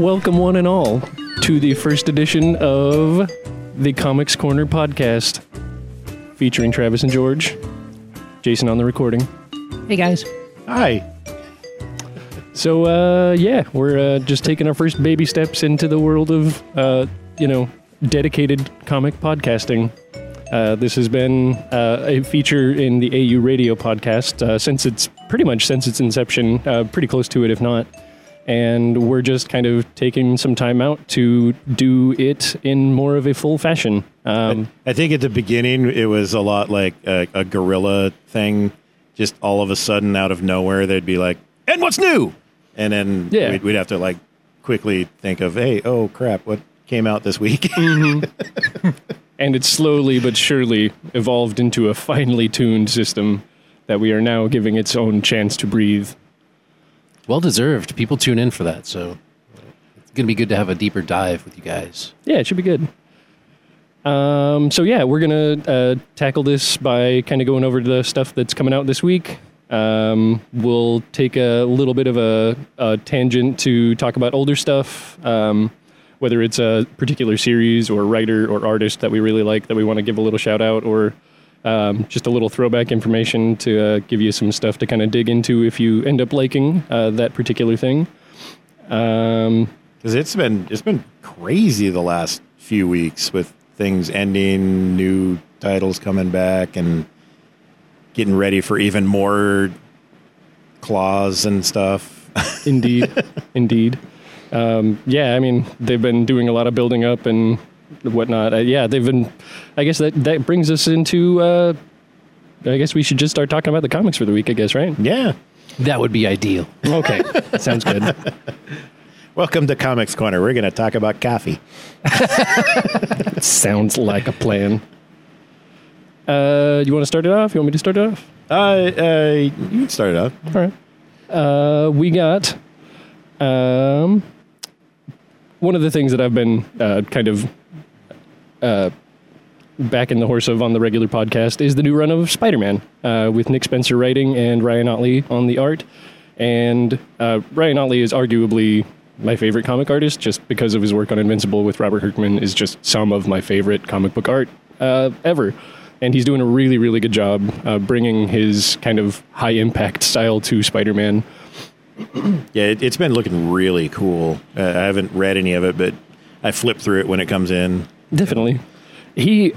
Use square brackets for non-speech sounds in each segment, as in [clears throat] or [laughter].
Welcome, one and all, to the first edition of the Comics Corner podcast, featuring Travis and George, Jason on the recording. Hey guys. Hi. So, uh, yeah, we're uh, just taking our first baby steps into the world of, uh, you know, dedicated comic podcasting. Uh, this has been uh, a feature in the AU Radio podcast uh, since it's pretty much since its inception, uh, pretty close to it, if not. And we're just kind of taking some time out to do it in more of a full fashion. Um, I think at the beginning it was a lot like a, a guerrilla thing. Just all of a sudden, out of nowhere, they'd be like, "And what's new?" And then Yeah. we'd, we'd have to like quickly think of, "Hey, oh crap, what came out this week?" [laughs] and it's slowly but surely evolved into a finely tuned system that we are now giving its own chance to breathe. Well deserved. People tune in for that, so it's going to be good to have a deeper dive with you guys. Yeah, it should be good. Um, so yeah, we're gonna uh, tackle this by kind of going over the stuff that's coming out this week. Um, we'll take a little bit of a, a tangent to talk about older stuff, um, whether it's a particular series or writer or artist that we really like that we want to give a little shout out, or um, just a little throwback information to uh, give you some stuff to kind of dig into if you end up liking uh, that particular thing. Um, Because it's been it's been crazy the last few weeks with things ending, new titles coming back, and getting ready for even more claws and stuff. [laughs] Indeed, indeed. Um, yeah, I mean, they've been doing a lot of building up and whatnot. Uh, yeah, they've been. I guess that that brings us into. Uh, I guess we should just start talking about the comics for the week. I guess, right? yeah. That would be ideal. Okay, [laughs] sounds good. Welcome to Comics Corner. We're going to talk about coffee. [laughs] sounds like a plan. Uh, you want to start it off? You want me to start it off? Uh, uh, you can start it off. All right. Uh, we got um, one of the things that I've been uh, kind of uh, back in the horse of on the regular podcast is the new run of Spider-Man uh, with Nick Spencer writing and Ryan Ottley on the art. And uh, Ryan Ottley is arguably my favorite comic artist just because of his work on Invincible with Robert Kirkman is just some of my favorite comic book art uh, ever. And he's doing a really, really good job uh, bringing his kind of high impact style to Spider Man. [clears throat] Yeah, it, it's been looking really cool. Uh, I haven't read any of it, but I flip through it when it comes in. Definitely. He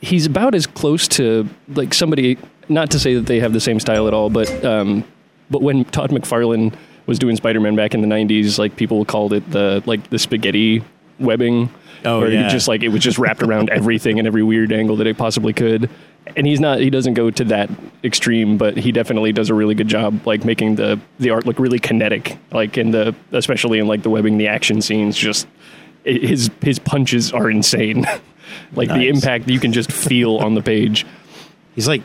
he's about as close to like somebody not to say that they have the same style at all, but um but when Todd McFarlane was doing Spider-Man back in the 90s, like people called it the like the spaghetti webbing Oh, where he yeah. just like it was just wrapped around [laughs] everything in every weird angle that it possibly could. And he's not he doesn't go to that extreme, but he definitely does a really good job like making the the art look really kinetic, like in the especially in like the webbing the action scenes just his his punches are insane. [laughs] like the impact you can just feel on the page. He's like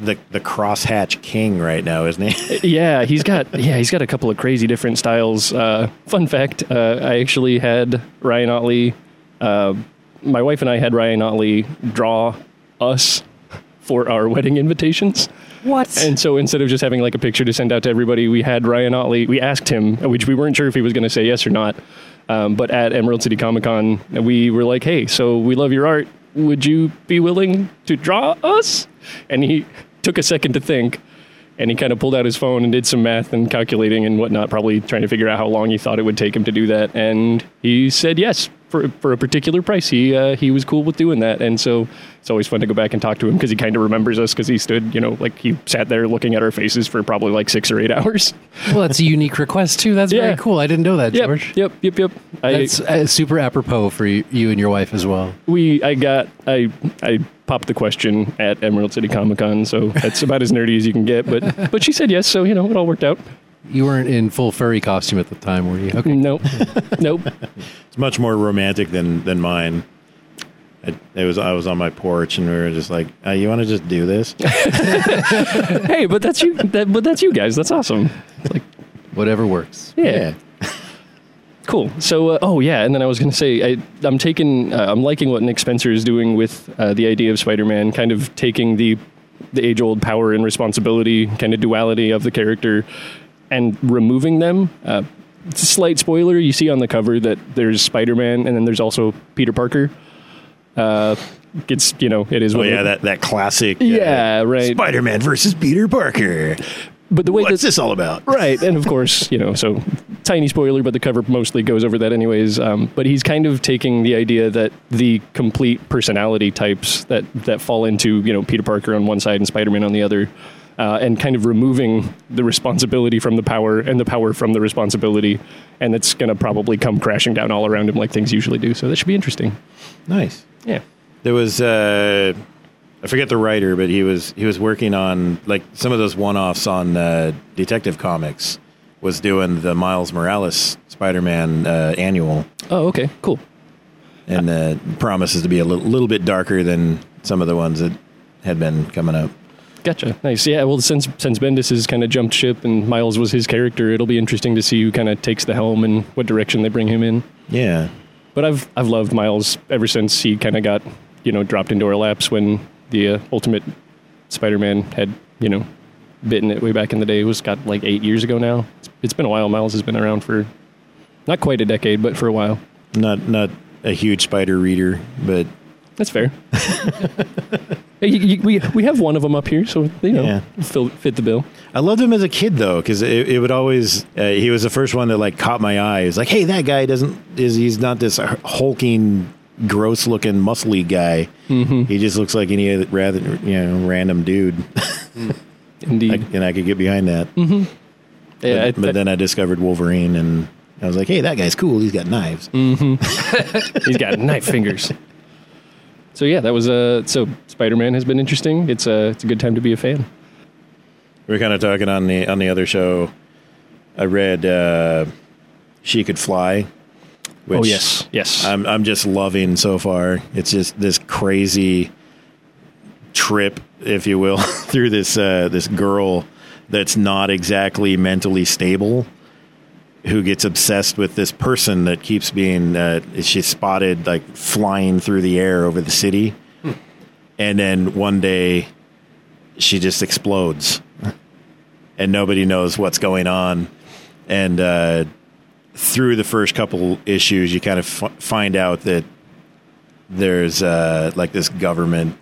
the the crosshatch king right now, isn't he? [laughs] Yeah, he's got yeah, he's got a couple of crazy different styles. Uh, fun fact: uh, I actually had Ryan Ottley. Uh, my wife and I had Ryan Ottley draw us for our wedding invitations. What? And so instead of just having like a picture to send out to everybody, we had Ryan Ottley. We asked him, which we weren't sure if he was going to say yes or not. Um, but at Emerald City Comic Con, we were like, "Hey, so we love your art. Would you be willing to draw us?" And he took a second to think, and he kind of pulled out his phone and did some math and calculating and whatnot, probably trying to figure out how long he thought it would take him to do that. And he said yes for for a particular price. He uh, he was cool with doing that, and so it's always fun to go back and talk to him because he kind of remembers us because he stood, you know, like he sat there looking at our faces for probably like six or eight [laughs] hours. well, that's a unique request too. That's Yeah. very cool. I didn't know that, Yep, George. yep, yep, yep. I, That's uh, super apropos for you, you and your wife as well. we I got I I popped the question at Emerald City Comic Con, so that's about as nerdy as you can get. But but she said yes, so you know it all worked out. You weren't in full furry costume at the time, were you? Okay. Nope, nope. It's much more romantic than than mine. It, it was I was on my porch and we were just like, uh, "You want to just do this?" [laughs] hey, but that's you. That, but that's you guys. That's awesome. It's Like Whatever works. yeah. Cool. So, uh, oh yeah, and then I was going to say, I, I'm taking, uh, I'm liking what Nick Spencer is doing with uh, the idea of Spider-Man, kind of taking the the age-old power and responsibility kind of duality of the character and removing them. Uh, slight spoiler: you see on the cover that there's Spider-Man, and then there's also Peter Parker. Uh, it's you know it is. Oh what yeah, it- that that classic. uh, Yeah, right. Spider-Man versus Peter Parker. But the way What's that this all about? Right, and of course, you know, so tiny spoiler, but the cover mostly goes over that anyways. Um, but he's kind of taking the idea that the complete personality types that that fall into you know Peter Parker on one side and Spider Man on the other, uh, and kind of removing the responsibility from the power and the power from the responsibility, and it's going to probably come crashing down all around him like things usually do. So that should be interesting. Nice. Yeah. There was uh, I forget the writer, but he was he was working on like some of those one-offs on uh, Detective Comics. Was doing the Miles Morales Spider-Man uh, annual, Oh, okay, cool. and uh, promises to be a little, little bit darker than some of the ones that had been coming up. Gotcha. Nice. Yeah. Well, since since Bendis has kind of jumped ship and Miles was his character, it'll be interesting to see who kind of takes the helm and what direction they bring him in. Yeah, But I've I've loved Miles ever since he kind of got you know dropped into our laps when the uh, Ultimate Spider-Man had you know bitten it way back in the day. It was got like eight years ago now. It's, it's been a while. Miles has been around for not quite a decade, but for a while. not not a huge spider reader, but That's fair. [laughs] You- you- we we have one of them up here, so you know Yeah. fill, fit the bill. I loved him as a kid though, because it, it would always. Uh, he was the first one that like caught my eye. It's like, hey, that guy doesn't is he's not this hulking, gross looking, muscly guy. Mm-hmm. He just looks like any other rather you know random dude, [laughs] Indeed. I, and I could get behind that. yeah, but, I- but then I discovered Wolverine, and I was like, hey, that guy's cool. He's got knives. [laughs] [laughs] He's got knife fingers. So yeah, that was uh, so Spider-Man has been interesting. It's a it's a good time to be a fan. We were kind of talking on the on the other show. I read uh, She Could Fly. Which oh yes, yes. I'm I'm just loving so far. It's just this crazy trip, if you will, [laughs] through this uh, this girl that's not exactly mentally stable, who gets obsessed with this person that keeps being uh, she's spotted like flying through the air over the city, and then one day she just explodes, and nobody knows what's going on, and. Uh, through the first couple issues, you kind of f- find out that there's uh, like this government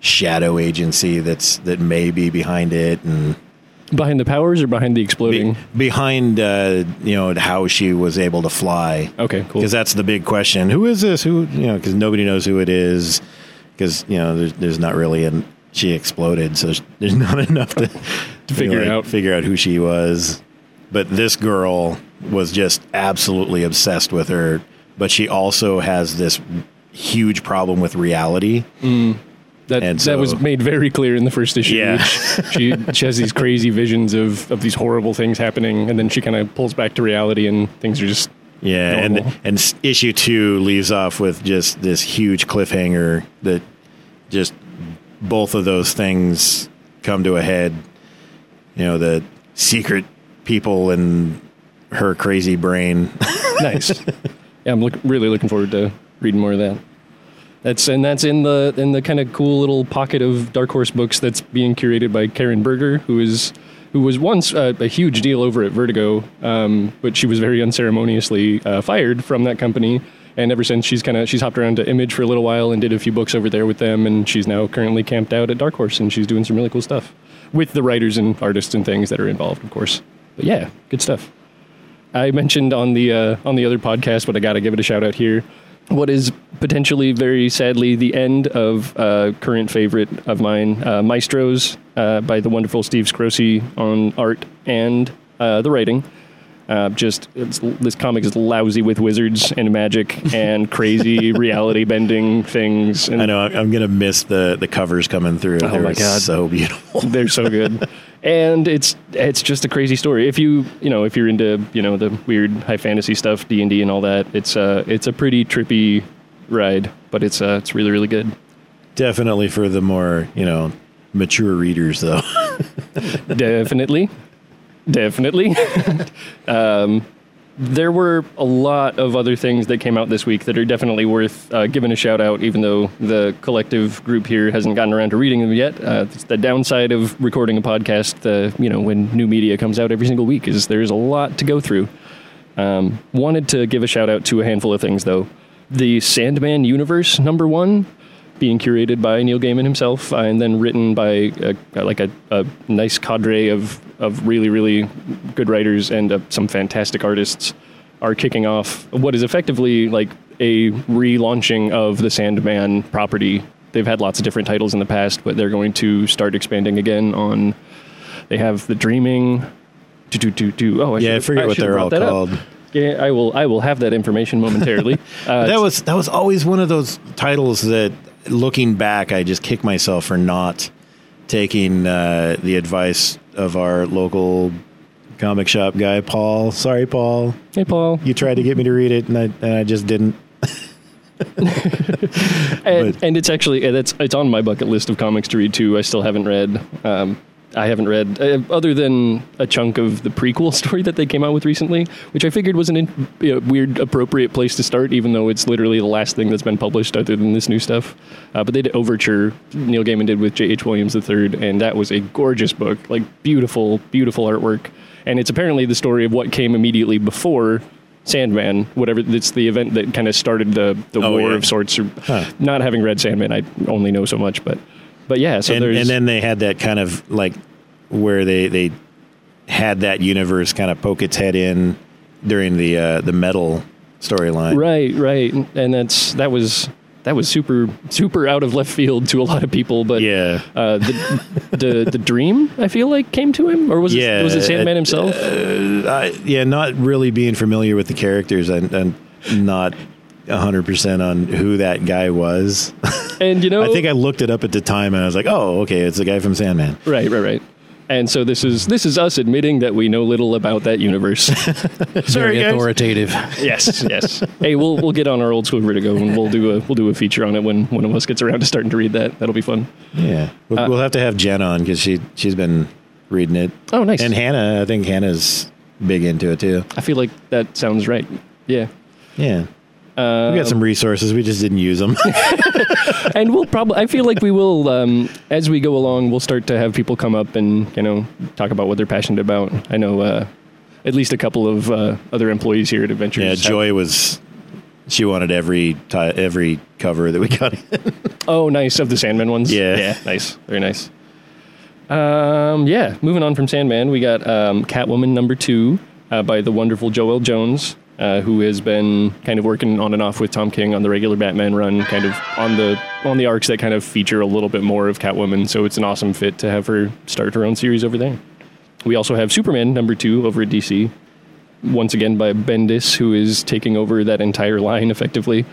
shadow agency that's that may be behind it and behind the powers or behind the be, exploding? behind uh, you know how she was able to fly. okay, cool. Because that's the big question. Who is this? Who you know? Because nobody knows who it is. Because you know, there's, there's not really an. She exploded, so there's [laughs] not enough to, to figure it out. Figure out who she was. But this girl was just absolutely obsessed with her. But she also has this huge problem with reality. Mm. that and that was made very clear in the first issue. Yeah. she she has these crazy visions of of these horrible things happening, and then she kind of pulls back to reality, and things are just Yeah, Normal. and and issue two leaves off with just this huge cliffhanger that just both of those things come to a head. You know, the secret people and her crazy brain. [laughs] nice. yeah, I'm look, really looking forward to reading more of that. That's and that's in the in the kind of cool little pocket of Dark Horse books that's being curated by Karen Berger, who is who was once uh, a huge deal over at Vertigo, um, but she was very unceremoniously uh, fired from that company. And ever since, she's kind of she's hopped around to Image for a little while and did a few books over there with them, and she's now currently camped out at Dark Horse, and she's doing some really cool stuff with the writers and artists and things that are involved, of course. But yeah, good stuff. I mentioned on the uh, on the other podcast, but I got to give it a shout out here. What is potentially very sadly the end of uh, current favorite of mine, uh, Maestros, uh, by the wonderful Steve Skroce on art and uh, the writing. Uh, just it's, this comic is lousy with wizards and magic [laughs] and crazy reality bending things. And I know I'm, I'm gonna miss the the covers coming through. Oh They're my God. so beautiful. [laughs] they're so good and it's it's just a crazy story if you you know if you're into you know the weird high fantasy stuff d&d and all that it's uh it's a pretty trippy ride but it's uh it's really really good Definitely for the more you know mature readers, though. [laughs] definitely definitely [laughs] um there were a lot of other things that came out this week that are definitely worth uh, giving a shout out, even though the collective group here hasn't gotten around to reading them yet. Uh, it's the downside of recording a podcast, uh, you know, when new media comes out every single week, is there's a lot to go through. Um, wanted to give a shout out to a handful of things though. The Sandman universe number one, being curated by Neil Gaiman himself, uh, and then written by uh, like a, a nice cadre of of really really good writers and uh, some fantastic artists, are kicking off what is effectively like a relaunching of the Sandman property. They've had lots of different titles in the past, but they're going to start expanding again on. They have the Dreaming. Do, do, do, do. Oh, I Yeah, I forget what they're all that up. called. Yeah, I will. I will have that information momentarily. [laughs] Uh, that was that was always one of those titles that, looking back, I just kick myself for not taking uh, the advice of our local comic shop guy, Paul. Sorry, Paul. hey, Paul. You tried to get me to read it, and I and I just didn't. [laughs] and, and it's actually that's it's on my bucket list of comics to read too. I still haven't read. Um, I haven't read uh, other than a chunk of the prequel [laughs] story that they came out with recently, which I figured was an in, you know, weird, appropriate place to start, even though it's literally the last thing that's been published other than this new stuff. Uh, but they did Overture, Neil Gaiman did with J. H. Williams III, and that was a gorgeous book, like beautiful, beautiful artwork. And it's apparently the story of what came immediately before Sandman, whatever. It's the event that kind of started the the Oh, war yeah. of sorts. Or, Huh. Not having read Sandman, I only know so much, but but yeah. So and, there's and then they had that kind of like where they they had that universe kind of poke its head in during the uh, the metal storyline. right, right, and that's that was that was super super out of left field to a lot of people. But Yeah. uh, the, [laughs] the the dream I feel like came to him, or was Yeah, it was it Sandman uh, himself? I, yeah, not really being familiar with the characters and, and not hundred percent on who that guy was. [laughs] and you know, I think I looked it up at the time and I was like, oh, okay, it's the guy from Sandman. right, right, right. And so this is this is us admitting that we know little about that universe. [laughs] Very guys. authoritative. yes, yes. Hey, we'll we'll get on our old school Vertigo and we'll do a we'll do a feature on it when one of us gets around to starting to read that. That'll be fun. Yeah, we'll, Uh, we'll have to have Jen on because she she's been reading it. Oh, nice. And Hannah, I think Hannah's big into it too. I feel like that sounds right. Yeah. Yeah, Uh, we got some resources. We just didn't use them. [laughs] and we'll probably i feel like we will um, as we go along we'll start to have people come up and you know talk about what they're passionate about i know uh, at least a couple of uh, other employees here at adventures yeah, have- Joy was. She wanted every ti every cover that we got. [laughs] oh nice of the sandman ones Yeah. yeah nice very nice um, yeah moving on from sandman we got um, catwoman number two uh, by the wonderful joelle jones uh, who has been kind of working on and off with Tom King on the regular Batman run, kind of on the on the arcs that kind of feature a little bit more of Catwoman. So it's an awesome fit to have her start her own series over there. We also have Superman number two over at DC, once again by Bendis, who is taking over that entire line effectively.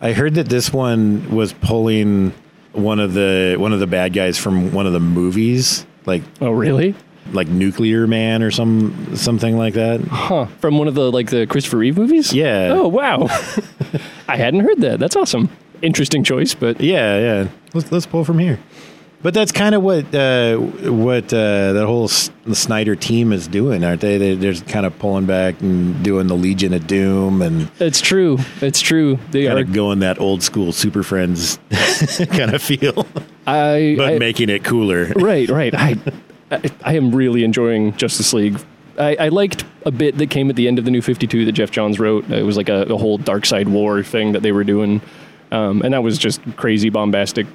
I heard that this one was pulling one of the one of the bad guys from one of the movies, like Oh, really? Like Nuclear Man or some something like that. Huh? From one of the like the Christopher Reeve movies? Yeah. Oh, wow. [laughs] I hadn't heard that. That's awesome. Interesting choice, but Yeah, yeah. Let's let's pull from here. But that's kind of what uh, what uh, that whole S- the Snyder team is doing, aren't they? they? They're kind of pulling back and doing the Legion of Doom and it's true. It's true. They kind are. of going that old school Super Friends [laughs] kind of feel, I, but I making it cooler. right, right. I, [laughs] I, I am really enjoying Justice League. I, I liked a bit that came at the end of the New Fifty Two that Geoff Johns wrote. It was like a, a whole Darkseid War thing that they were doing, um, and that was just crazy, bombastic,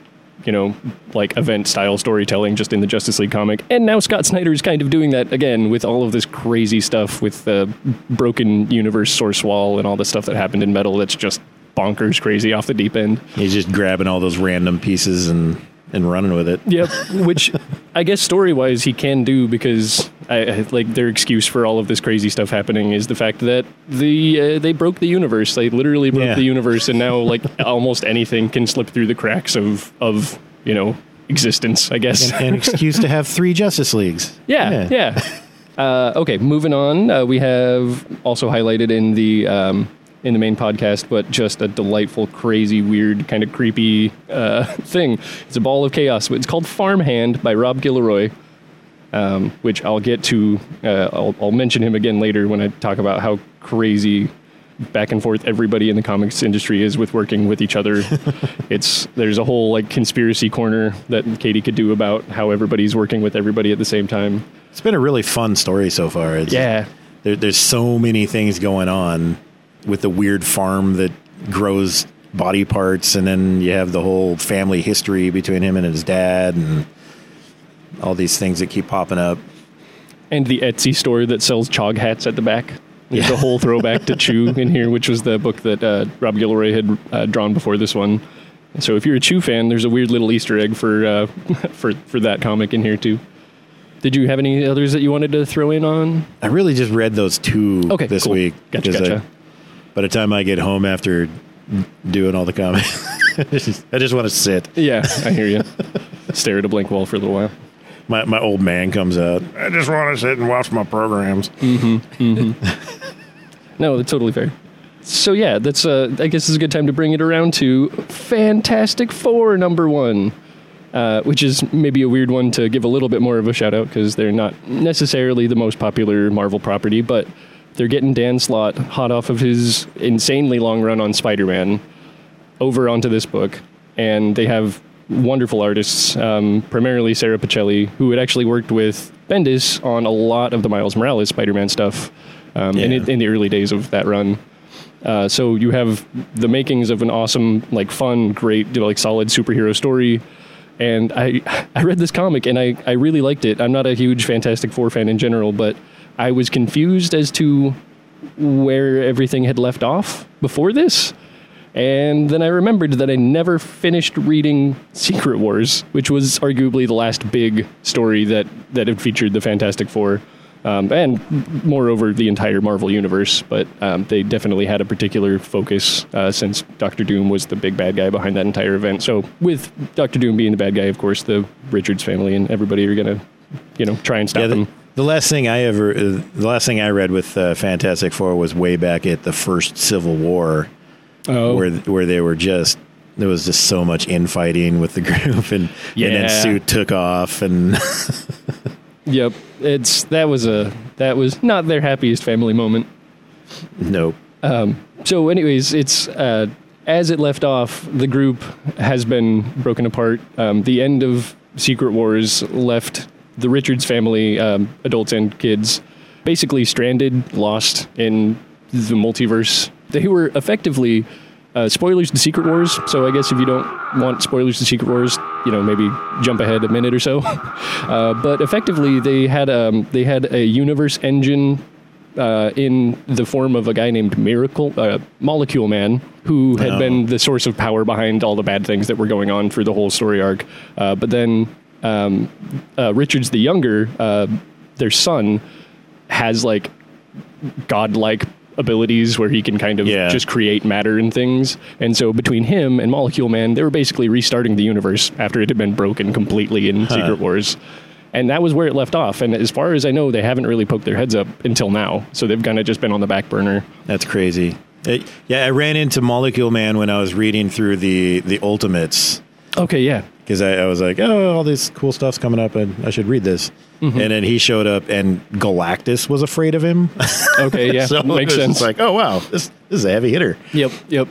you know, like event style storytelling just in the Justice League comic. And now Scott Snyder's kind of doing that again with all of this crazy stuff with the broken universe source wall and all the stuff that happened in Metal. That's just bonkers, crazy off the deep end. He's just grabbing all those random pieces and and running with it. Yep. Which I guess story wise he can do because I, I like their excuse for all of this crazy stuff happening is the fact that the uh, they broke the universe. They literally broke Yeah. the universe, and now like almost anything can slip through the cracks of of you know existence. I guess. An excuse to have three Justice Leagues. Yeah, yeah. Uh, okay, moving on. Uh, we have also highlighted in the um, in the main podcast, but just a delightful, crazy, weird, kind of creepy uh, thing. It's a ball of chaos. It's called Farmhand by Rob Guillory, um, which I'll get to. Uh, I'll, I'll mention him again later when I talk about how crazy back and forth everybody in the comics industry is with working with each other. [laughs] it's there's a whole like conspiracy corner that Katie could do about how everybody's working with everybody at the same time. It's been a really fun story so far. It's, Yeah. there, there's so many things going on with the weird farm that grows body parts, and then you have the whole family history between him and his dad, and all these things that keep popping up. And the Etsy store that sells chog hats at the back. There's a whole throwback to [laughs] Chew in here, which was the book that uh, Rob Guillory had uh, drawn before this one. So if you're a Chew fan, there's a weird little Easter egg for uh, [laughs] for for that comic in here too. Did you have any others that you wanted to throw in on? I really just read those two Okay, this cool. week. Gotcha, gotcha. By the time I get home after doing all the comics, [laughs] I just, just want to sit. Yeah, I hear you. Stare at a blank wall for a little while. My my old man comes out. I just want to sit and watch my programs. No, that's totally fair. So yeah, that's uh, I guess is a good time to bring it around to Fantastic Four number one, uh, which is maybe a weird one to give a little bit more of a shout out because they're not necessarily the most popular Marvel property, but they're getting Dan Slott hot off of his insanely long run on Spider-Man over onto this book, and they have wonderful artists, um, primarily Sara Pichelli, who had actually worked with Bendis on a lot of the Miles Morales Spider-Man stuff um, in, Yeah. it, in the early days of that run. Uh, so you have the makings of an awesome, like fun, great, like solid superhero story. And I I read this comic and I, I really liked it. I'm not a huge Fantastic Four fan in general, but I was confused as to where everything had left off before this. And then I remembered that I never finished reading Secret Wars, which was arguably the last big story that, that had featured the Fantastic Four. Um, and moreover, the entire Marvel universe. But um, they definitely had a particular focus uh, since Doctor Doom was the big bad guy behind that entire event. So, with Doctor Doom being the bad guy, of course, the Richards family and everybody are going to, you know, try and stop Yeah, the, him. The last thing I ever, uh, the last thing I read with uh, Fantastic Four was way back at the first Civil War, Oh, where where they were just there was just so much infighting with the [laughs] group, and and then Suit took off, and [laughs] yep. It's that was a that was not their happiest family moment. nope. So, anyways, it's uh, as it left off. The group has been broken apart. Um, the end of Secret Wars left the Richards family, um, adults and kids, basically stranded, lost in the multiverse. They were effectively uh, spoilers to Secret Wars. So, I guess if you don't want spoilers to Secret Wars, you know, maybe jump ahead a minute or so. [laughs] uh, but effectively, they had um, they had a universe engine uh, in the form of a guy named Miracle uh, Molecule Man, who had Oh. been the source of power behind all the bad things that were going on for the whole story arc. Uh, but then um, uh, Richards the Younger, uh, their son, has like godlike abilities where he can kind of Yeah. just create matter and things. And so between him and Molecule Man, they were basically restarting the universe after it had been broken completely in Secret Wars. And that was where it left off. And as far as I know, they haven't really poked their heads up until now. So they've kind of just been on the back burner. That's crazy. Uh, yeah, I ran into Molecule Man when I was reading through the the Ultimates Okay, yeah. Because I, I was like, oh, all this cool stuff's coming up, and I should read this. Mm-hmm. And then he showed up, and Galactus was afraid of him. [laughs] Okay, yeah. [laughs] so it makes sense. Like, oh wow, this this is a heavy hitter. Yep, yep.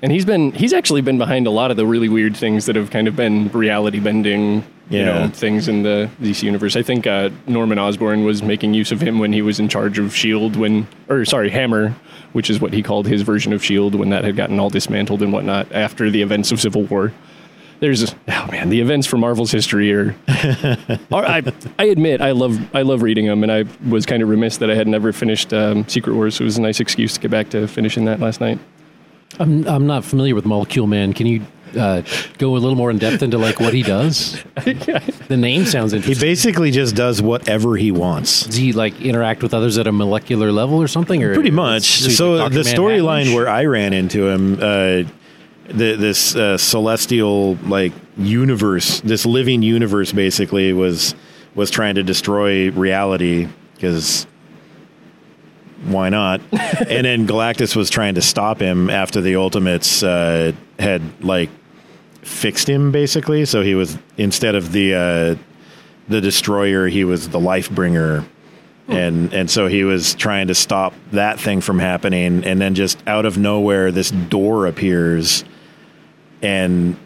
And he's been he's actually been behind a lot of the really weird things that have kind of been reality bending, you know, things in the DC universe. I think uh, Norman Osborn was making use of him when he was in charge of Shield when or sorry, Hammer, which is what he called his version of Shield when that had gotten all dismantled and whatnot after the events of Civil War. There's oh man, the events from Marvel's history are. [laughs] are I I admit I love I love reading them, and I was kind of remiss that I had never finished um, Secret Wars. So it was a nice excuse to get back to finishing that last night. I'm I'm not familiar with Molecule Man. Can you uh, go a little more in depth into like what he does? [laughs] The name sounds He basically just does whatever he wants. Does he like interact with others at a molecular level or something? Or Pretty much. he's So the storyline where I ran into him, uh, the, this uh, celestial like universe, this living universe, basically was was trying to destroy reality because why not? [laughs] and then Galactus was trying to stop him after the Ultimates uh, had like fixed him, basically. So he was instead of the uh, the destroyer, he was the life bringer and and so he was trying to stop that thing from happening and then just out of nowhere this door appears and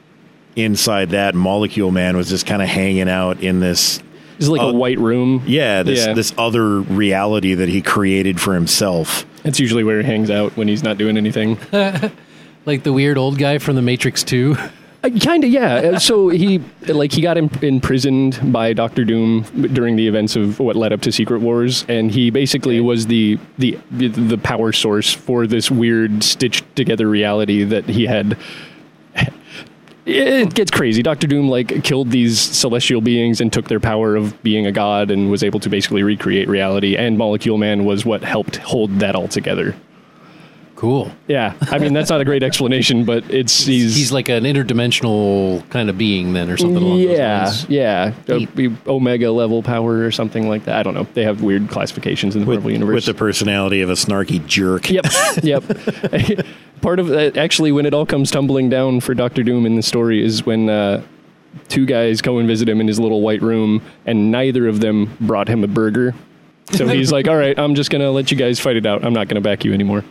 inside that molecule man was just kind of hanging out in this It's like a uh, white room. yeah, this Yeah. this other reality that he created for himself. It's usually where he hangs out when he's not doing anything. [laughs] Like the weird old guy from The Matrix 2. kind of, yeah. Uh, So he, like, he got im- imprisoned by Doctor Doom during the events of what led up to Secret Wars, and he basically was the the the power source for this weird stitched together reality that he had. It gets crazy. Doctor Doom like killed these celestial beings and took their power of being a god and was able to basically recreate reality. And Molecule Man was what helped hold that all together. Cool. Yeah, I mean that's not a great explanation, but it's he's He's like an interdimensional kind of being then or something along yeah, those lines. yeah, Neat. O- Omega level power or something like that. I don't know. They have weird classifications in the With, Marvel universe. with the personality of a snarky jerk. yep, [laughs] yep. [laughs] Part of that, actually, when it all comes tumbling down for Doctor Doom in the story, is when uh, two guys go and visit him in his little white room, and neither of them brought him a burger. So he's [laughs] like, "All right, I'm just gonna let you guys fight it out. I'm not gonna back you anymore."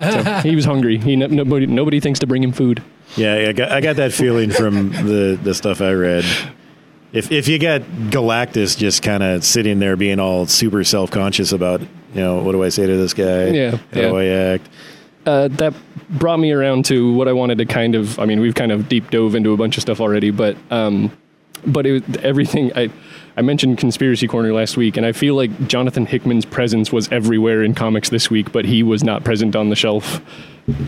So [laughs] he was hungry. He nobody nobody thinks to bring him food. Yeah, I got, I got that feeling from the, the stuff I read. If if you got Galactus just kind of sitting there being all super self conscious about, you know, what do I say to this guy? Yeah, How yeah. do I act? uh, that brought me around to what I wanted to kind of. I mean, we've kind of deep dove into a bunch of stuff already, but um, but it, everything I I mentioned conspiracy corner last week, and I feel like Jonathan Hickman's presence was everywhere in comics this week, but he was not present on the shelf.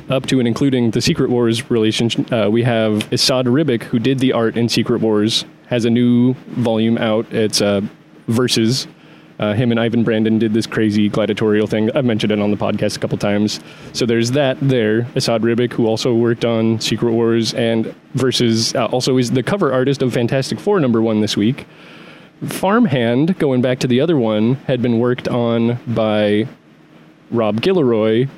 Up to and including the Secret Wars relationship, uh, we have Esad Ribic, who did the art in Secret Wars, has a new volume out. It's uh, Versus. Uh, him and Ivan Brandon did this crazy gladiatorial thing. I've mentioned it on the podcast a couple times. So there's that there. Esad Ribic, who also worked on Secret Wars and versus, uh, also is the cover artist of Fantastic Four number one this week. Farmhand, going back to the other one, had been worked on by Rob Guillory,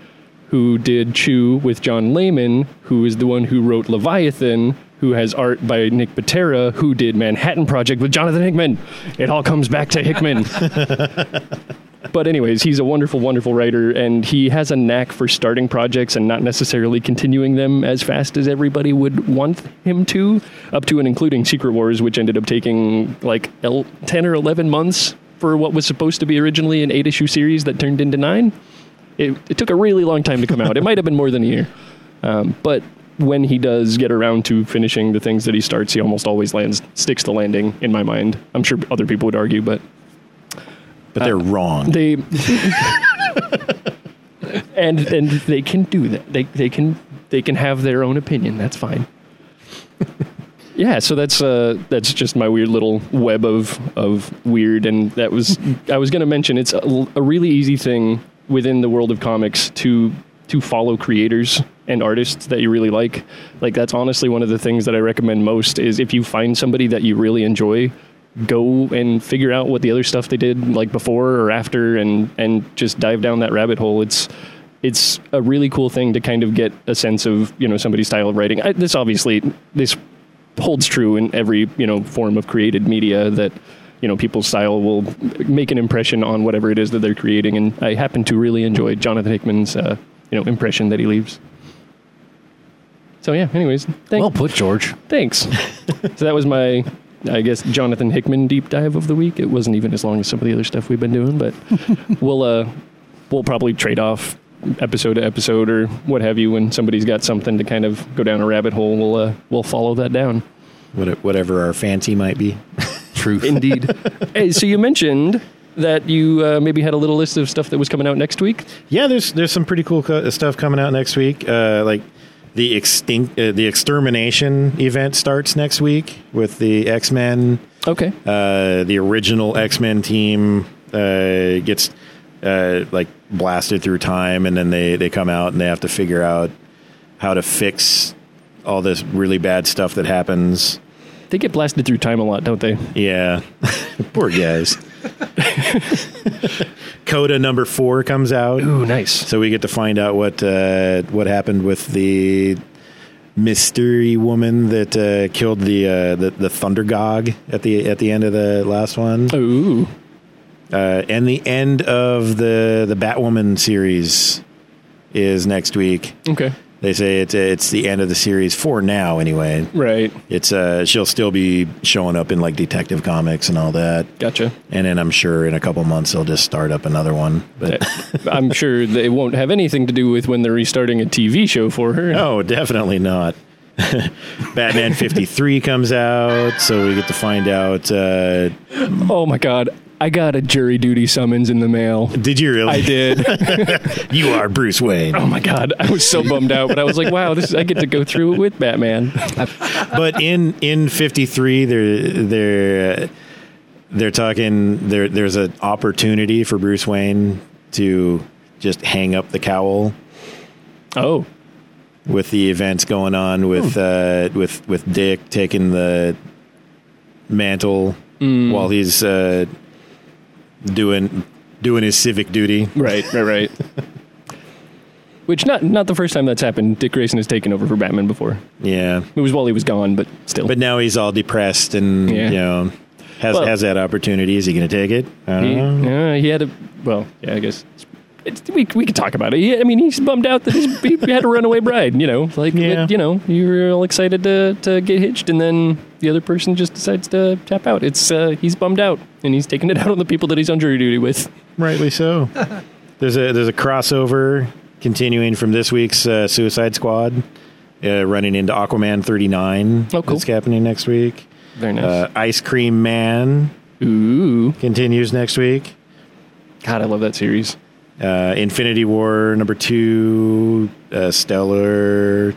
who did Chew with John Layman, who is the one who wrote Leviathan, who has art by Nick Pitarra, who did Manhattan Project with Jonathan Hickman. It all comes back to Hickman. [laughs] but anyways, he's a wonderful, wonderful writer, and he has a knack for starting projects and not necessarily continuing them as fast as everybody would want him to, up to and including Secret Wars, which ended up taking like el- 10 or 11 months for what was supposed to be originally an eight issue series that turned into nine. It, it took a really long time to come out. It might have been more than a year. Um, but when he does get around to finishing the things that he starts, he almost always lands, sticks the landing in my mind. I'm sure other people would argue, but But they're wrong. they [laughs] and and they can do that. They they can they can have their own opinion. That's fine. [laughs] yeah, so that's uh that's just my weird little web of of weird and that was I was going to mention it's a, a really easy thing within the world of comics to to follow creators and artists that you really like. Like that's honestly one of the things that I recommend most is if you find somebody that you really enjoy, go and figure out what the other stuff they did like before or after and and just dive down that rabbit hole. It's it's a really cool thing to kind of get a sense of, you know, somebody's style of writing. I, this obviously this holds true in every, you know, form of created media that you know people's style will make an impression on whatever it is that they're creating and I happen to really enjoy Jonathan Hickman's uh, you know impression that he leaves. So yeah, anyways, thank, Well put, George. thanks. [laughs] so that was my, I guess, Jonathan Hickman deep dive of the week. It wasn't even as long as some of the other stuff we've been doing, but [laughs] we'll uh, we'll probably trade off episode to episode or what have you. When somebody's got something to kind of go down a rabbit hole, we'll uh, we'll follow that down. What- Whatever our fancy might be. Truth. Indeed. [laughs] hey, so you mentioned that you uh, maybe had a little list of stuff that was coming out next week. Yeah, there's there's some pretty cool co- stuff coming out next week. Uh, like the extinct, uh, the extermination event starts next week with the X Men. Okay. Uh, the original X Men team uh, gets uh, like blasted through time, and then they they come out and they have to figure out how to fix all this really bad stuff that happens. They get blasted through time a lot, don't they? Yeah, [laughs] poor guys. [laughs] Coda number four comes out. Ooh, nice. So we get to find out what uh, what happened with the mystery woman that uh, killed the, uh, the the Thunder Gog at the at the end of the last one, Ooh. uh, and the end of the the Batwoman series is next week. Okay. They say it's it's the end of the series for now. Anyway, Right. it's uh she'll still be showing up in like Detective Comics and all that. Gotcha. And then I'm sure in a couple months they'll just start up another one. But I'm sure they won't have anything to do with when they're restarting a TV show for her. no, definitely not. [laughs] Batman 53 comes out, so we get to find out. Uh, Oh my god. I got a jury duty summons in the mail. did you really? I did. [laughs] You are Bruce Wayne. oh my god. I was so bummed out, but I was like, wow, this I get to go through it with Batman. [laughs] but in in 53 they're they're they're talking there there's an opportunity for Bruce Wayne to just hang up the cowl Oh. with the events going on with uh with with Dick taking the mantle while he's uh doing doing his civic duty. Right, right, right. [laughs] Which not not the first time that's happened. Dick Grayson has taken over for Batman before. Yeah. It was while he was gone, but still. But now he's all depressed and Yeah. you know has Well- has that opportunity. Is he going to take it? I don't he, know. yeah, he had a well, yeah, I guess it's, we we could talk about it. He, I mean, he's bummed out that he's, he had a runaway bride. You know, like Yeah. you know, you were all excited to to get hitched, and then the other person just decides to tap out. It's uh, he's bummed out, and he's taking it out on the people that he's on jury duty with. Rightly so. [laughs] there's a there's a crossover continuing from this week's uh, Suicide Squad, uh, running into Aquaman 39. Oh, cool. That's happening next week. Very nice. Uh, Ice Cream Man Ooh, continues next week. God, I love that series. Uh, Infinity War number two, uh, Stellar.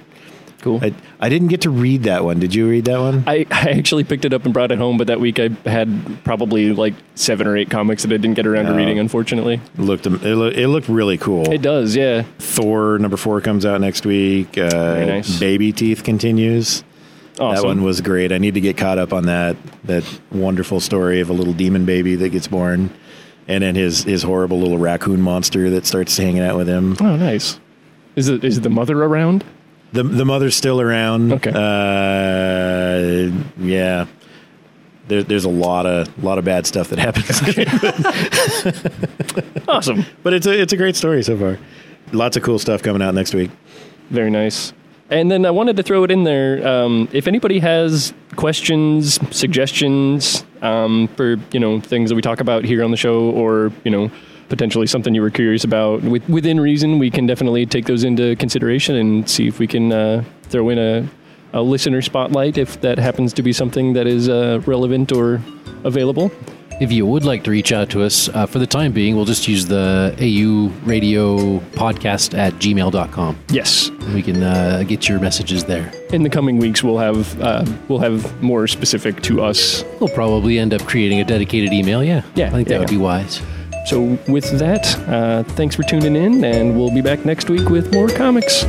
Cool. I, I didn't get to read that one. Did you read that one? I, I actually picked it up and brought it home, but that week I had probably like seven or eight comics that I didn't get around to reading, unfortunately. It looked it, it looked really cool. It does, yeah. Thor number four comes out next week. Uh, Very nice. Baby Teeth continues. Awesome. That one was great. I need to get caught up on that that wonderful story of a little demon baby that gets born, and then his his horrible little raccoon monster that starts hanging out with him. Oh, nice. Is it is the mother around? The the mother's still around. Okay. Uh, yeah. There, there's a lot of lot of bad stuff that happens, [laughs] Awesome. but it's a it's a great story so far. Lots of cool stuff coming out next week. Very nice. And then I wanted to throw it in there. Um, if anybody has questions, suggestions um, for you know things that we talk about here on the show, or you know potentially something you were curious about, with, within reason, we can definitely take those into consideration and see if we can uh, throw in a, a listener spotlight if that happens to be something that is uh, relevant or available. If you would like to reach out to us, uh, for the time being, we'll just use the AU radio podcast at gmail.com. Yes. We can uh, get your messages there. In the coming weeks, we'll have uh, we'll have more specific to us We'll probably end up creating a dedicated email. Yeah. Yeah, I think that would yeah. be wise. So, with that, uh, thanks for tuning in, and we'll be back next week with more comics.